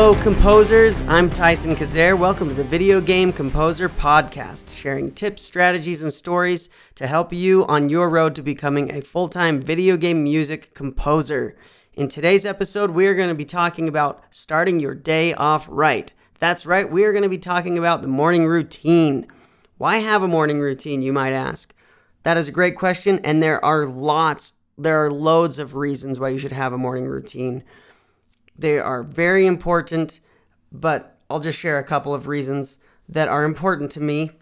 Hello, composers. I'm Tyson Kazare. Welcome to the Video Game Composer Podcast, sharing tips, strategies, and stories to help you on your road to becoming a full time video game music composer. In today's episode, we are going to be talking about starting your day off right. That's right, we are going to be talking about the morning routine. Why have a morning routine, you might ask? That is a great question, and there are lots, there are loads of reasons why you should have a morning routine. They are very important, but I'll just share a couple of reasons that are important to me.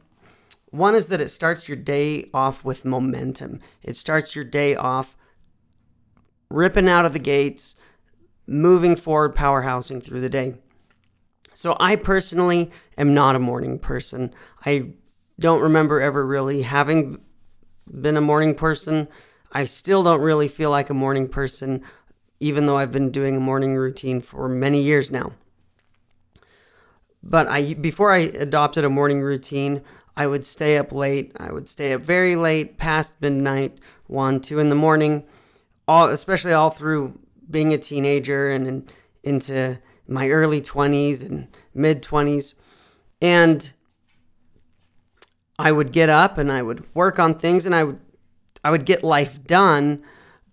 One is that it starts your day off with momentum. It starts your day off ripping out of the gates, moving forward, powerhousing through the day. So, I personally am not a morning person. I don't remember ever really having been a morning person. I still don't really feel like a morning person even though I've been doing a morning routine for many years now. But I before I adopted a morning routine, I would stay up late. I would stay up very late, past midnight, one, two in the morning, all especially all through being a teenager and in, into my early 20s and mid 20s. And I would get up and I would work on things and I would I would get life done,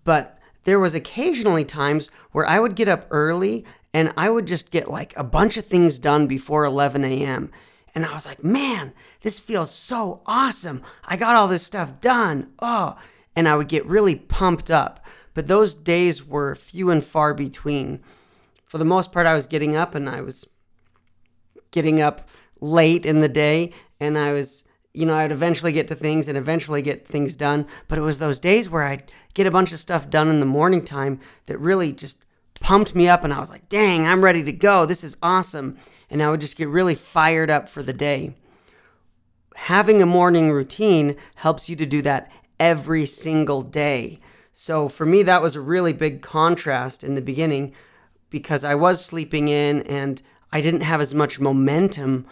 but there was occasionally times where I would get up early and I would just get like a bunch of things done before 11 a.m. And I was like, man, this feels so awesome. I got all this stuff done. Oh, and I would get really pumped up. But those days were few and far between. For the most part, I was getting up and I was getting up late in the day and I was you know, I'd eventually get to things and eventually get things done. But it was those days where I'd get a bunch of stuff done in the morning time that really just pumped me up. And I was like, dang, I'm ready to go. This is awesome. And I would just get really fired up for the day. Having a morning routine helps you to do that every single day. So for me, that was a really big contrast in the beginning because I was sleeping in and I didn't have as much momentum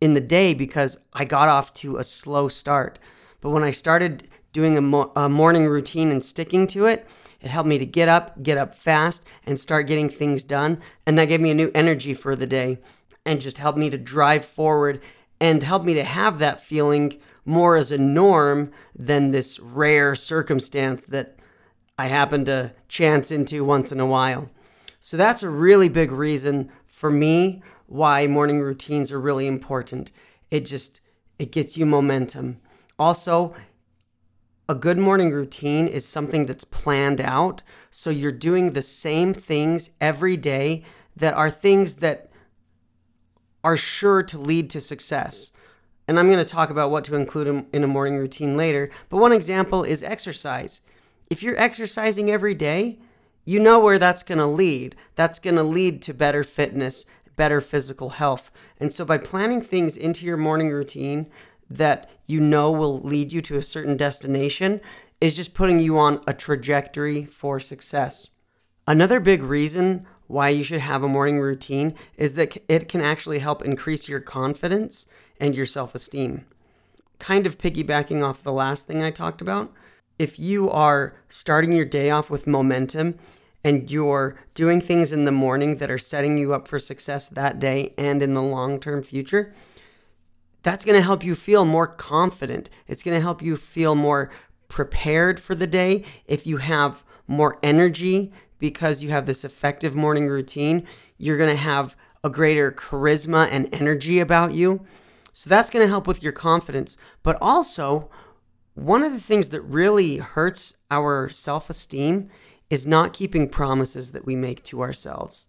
in the day because I got off to a slow start. But when I started doing a, mo- a, morning routine and sticking to it, it helped me to get up, get up fast, and start getting things done. And that gave me a new energy for the day and just helped me to drive forward and helped me to have that feeling more as a norm than this rare circumstance that I happen to chance into once in a while. So that's a really big reason for me why morning routines are really important. It just it gets you momentum. Also, a good morning routine is something that's planned out. So you're doing the same things every day that are things that are sure to lead to success. And I'm going to talk about what to include in a morning routine later. But one example is exercise. If you're exercising every day, you know where that's going to lead. That's going to lead to better fitness better physical health. And so by planning things into your morning routine that you know will lead you to a certain destination is just putting you on a trajectory for success. Another big reason why you should have a morning routine is that it can actually help increase your confidence and your self esteem. Kind of piggybacking off the last thing I talked about, if you are starting your day off with momentum and you're doing things in the morning that are setting you up for success that day and in the long term future, that's going to help you feel more confident. It's going to help you feel more prepared for the day. If you have more energy because you have this effective morning routine, you're going to have a greater charisma and energy about you. So that's going to help with your confidence. But also, one of the things that really hurts our self esteem is not keeping promises that we make to ourselves.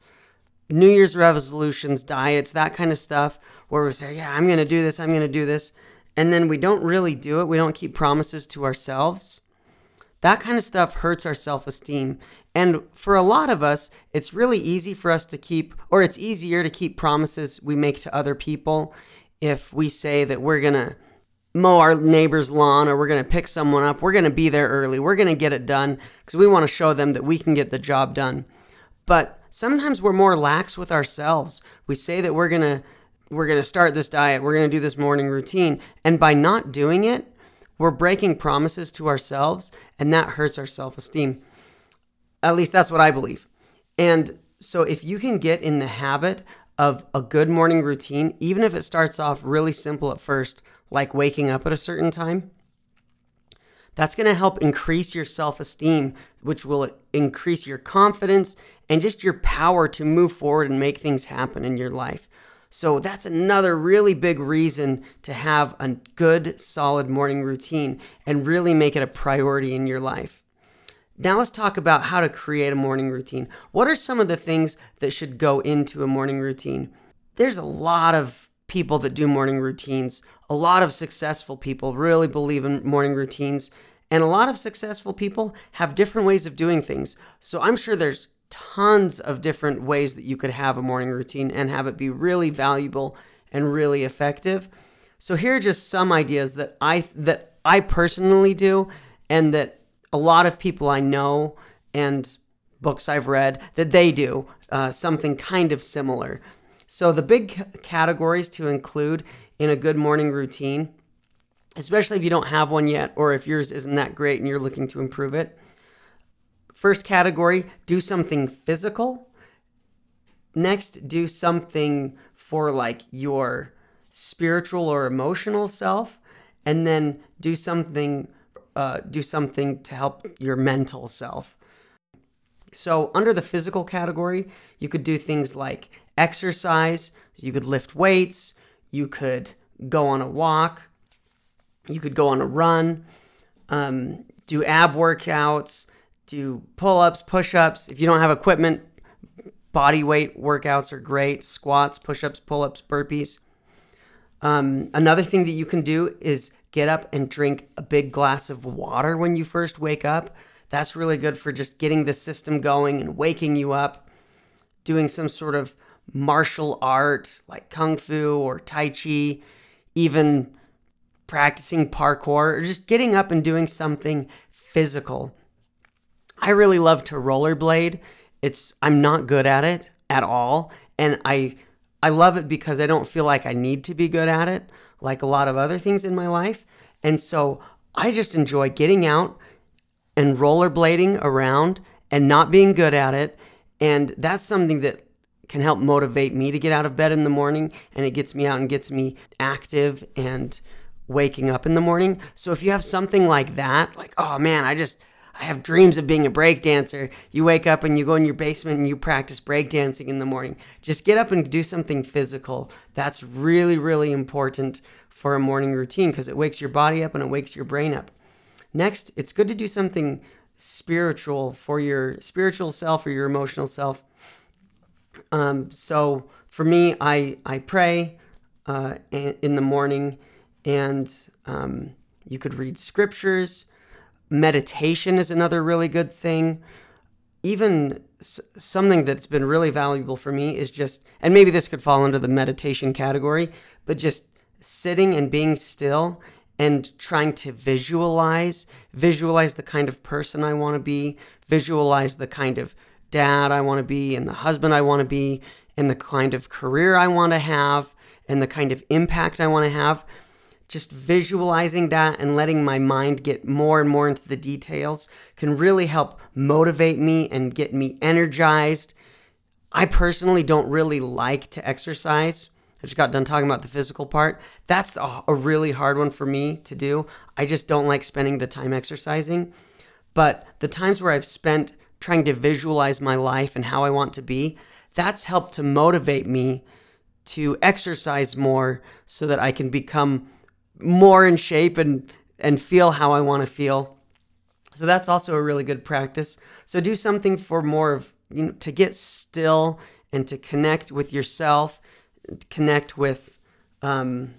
New Year's resolutions, diets, that kind of stuff, where we say, Yeah, I'm going to do this, I'm going to do this. And then we don't really do it. We don't keep promises to ourselves. That kind of stuff hurts our self esteem. And for a lot of us, it's really easy for us to keep, or it's easier to keep promises we make to other people if we say that we're going to mow our neighbor's lawn or we're going to pick someone up. We're going to be there early. We're going to get it done because we want to show them that we can get the job done. But sometimes we're more lax with ourselves. We say that we're going to we're going to start this diet, we're going to do this morning routine, and by not doing it, we're breaking promises to ourselves and that hurts our self-esteem. At least that's what I believe. And so if you can get in the habit of a good morning routine, even if it starts off really simple at first, like waking up at a certain time, that's going to help increase your self esteem, which will increase your confidence and just your power to move forward and make things happen in your life. So, that's another really big reason to have a good, solid morning routine and really make it a priority in your life. Now, let's talk about how to create a morning routine. What are some of the things that should go into a morning routine? There's a lot of people that do morning routines. A lot of successful people really believe in morning routines, and a lot of successful people have different ways of doing things. So I'm sure there's tons of different ways that you could have a morning routine and have it be really valuable and really effective. So here are just some ideas that I that I personally do and that a lot of people I know and books I've read that they do uh, something kind of similar. So, the big categories to include in a good morning routine, especially if you don't have one yet or if yours isn't that great and you're looking to improve it. First category, do something physical. Next, do something for like your spiritual or emotional self. And then do something uh, do something to help your mental self. So, under the physical category, you could do things like exercise, you could lift weights, you could go on a walk, you could go on a run, um, do ab workouts, do pull ups, push ups. If you don't have equipment, body weight workouts are great squats, push ups, pull ups, burpees. Um, another thing that you can do is get up and drink a big glass of water when you first wake up. That's really good for just getting the system going and waking you up. Doing some sort of martial art like kung fu or tai chi, even practicing parkour, or just getting up and doing something physical. I really love to rollerblade. It's I'm not good at it at all, and I I love it because I don't feel like I need to be good at it, like a lot of other things in my life. And so I just enjoy getting out and rollerblading around and not being good at it. And that's something that can help motivate me to get out of bed in the morning and it gets me out and gets me active and waking up in the morning. So if you have something like that, like, oh man, I just I have dreams of being a breakdancer. You wake up and you go in your basement and you practice breakdancing in the morning. Just get up and do something physical. That's really, really important for a morning routine because it wakes your body up and it wakes your brain up. Next, it's good to do something spiritual for your spiritual self or your emotional self. Um, so for me, I, I pray uh, in the morning and um, you could read scriptures meditation is another really good thing. Even s- something that's been really valuable for me is just, and maybe this could fall under the meditation category, but just sitting and being still and trying to visualize, visualize the kind of person I want to be, visualize the kind of dad I want to be, and the husband I want to be, and the kind of career I want to have, and the kind of impact I want to have just visualizing that and letting my mind get more and more into the details can really help motivate me and get me energized. I personally don't really like to exercise. I just got done talking about the physical part. That's a, really hard one for me to do. I just don't like spending the time exercising. But the times where I've spent trying to visualize my life and how I want to be, that's helped to motivate me to exercise more so that I can become more in shape and and feel how I want to feel. So that's also a really good practice. So do something for more of you know to get still and to connect with yourself, connect with um,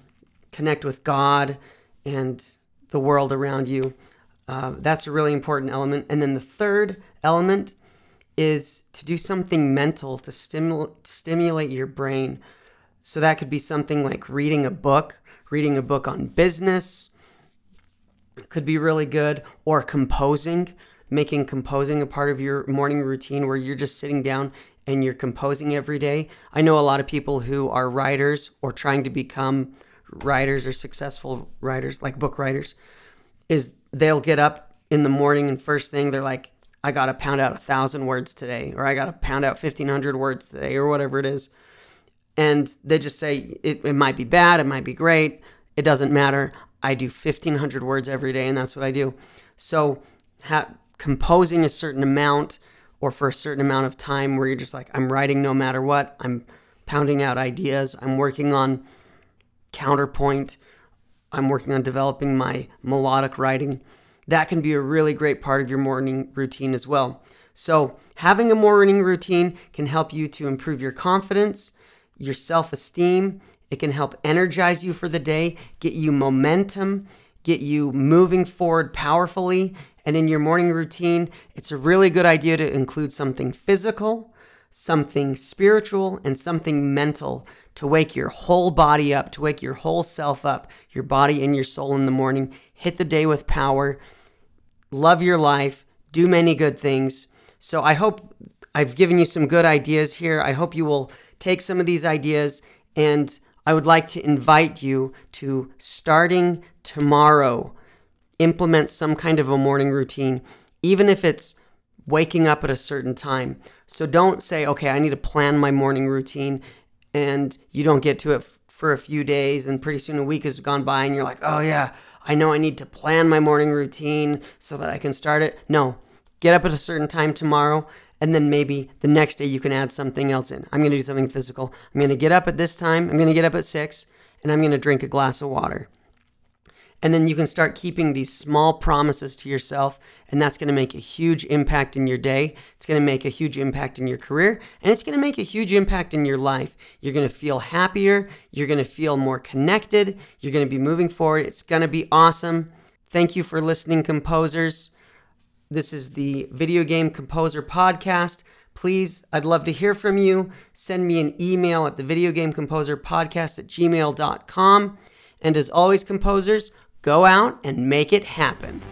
connect with God and the world around you. Uh, that's a really important element. And then the third element is to do something mental to stimulate stimulate your brain. So that could be something like reading a book reading a book on business could be really good, or composing, making composing a part of your morning routine where you're just sitting down and you're composing every day. I know a lot of people who are writers or trying to become writers or successful writers, like book writers, is they'll get up in the morning and first thing they're like, I got to pound out a thousand words today, or I got to pound out 1500 words today, or whatever it is. and they just say it, it might be bad, it might be great, it doesn't matter. I do 1500 words every day, and that's what I do. So, ha- composing a certain amount or for a certain amount of time where you're just like, I'm writing no matter what, I'm pounding out ideas, I'm working on counterpoint, I'm working on developing my melodic writing. That can be a really great part of your morning routine as well. So, having a morning routine can help you to improve your confidence, your self esteem. It can help energize you for the day, get you momentum, get you moving forward powerfully. And in your morning routine, it's a really good idea to include something physical, something spiritual, and something mental to wake your whole body up, to wake your whole self up, your body and your soul in the morning. Hit the day with power, love your life, do many good things. So I hope I've given you some good ideas here. I hope you will take some of these ideas and I would like to invite you to starting tomorrow implement some kind of a morning routine, even if it's waking up at a certain time. So don't say, okay, I need to plan my morning routine and you don't get to it for a few days and pretty soon a week has gone by and you're like, oh yeah, I know I need to plan my morning routine so that I can start it. No, get up at a certain time tomorrow, and then maybe the next day you can add something else in. I'm to do something physical. I'm to get up at this time, I'm to get up at six, and I'm to drink a glass of water. And then you can start keeping these small promises to yourself, and that's going to make a huge impact in your day. It's going to make a huge impact in your career, and it's going to make a huge impact in your life. You're going to feel happier, you're going to feel more connected, you're going to be moving forward. It's going to be awesome. Thank you for listening, composers. This is the Video Game Composer Podcast. Please, I'd love to hear from you. Send me an email at the Video Game Composer Podcast at gmail.com. And as always, composers, go out and make it happen.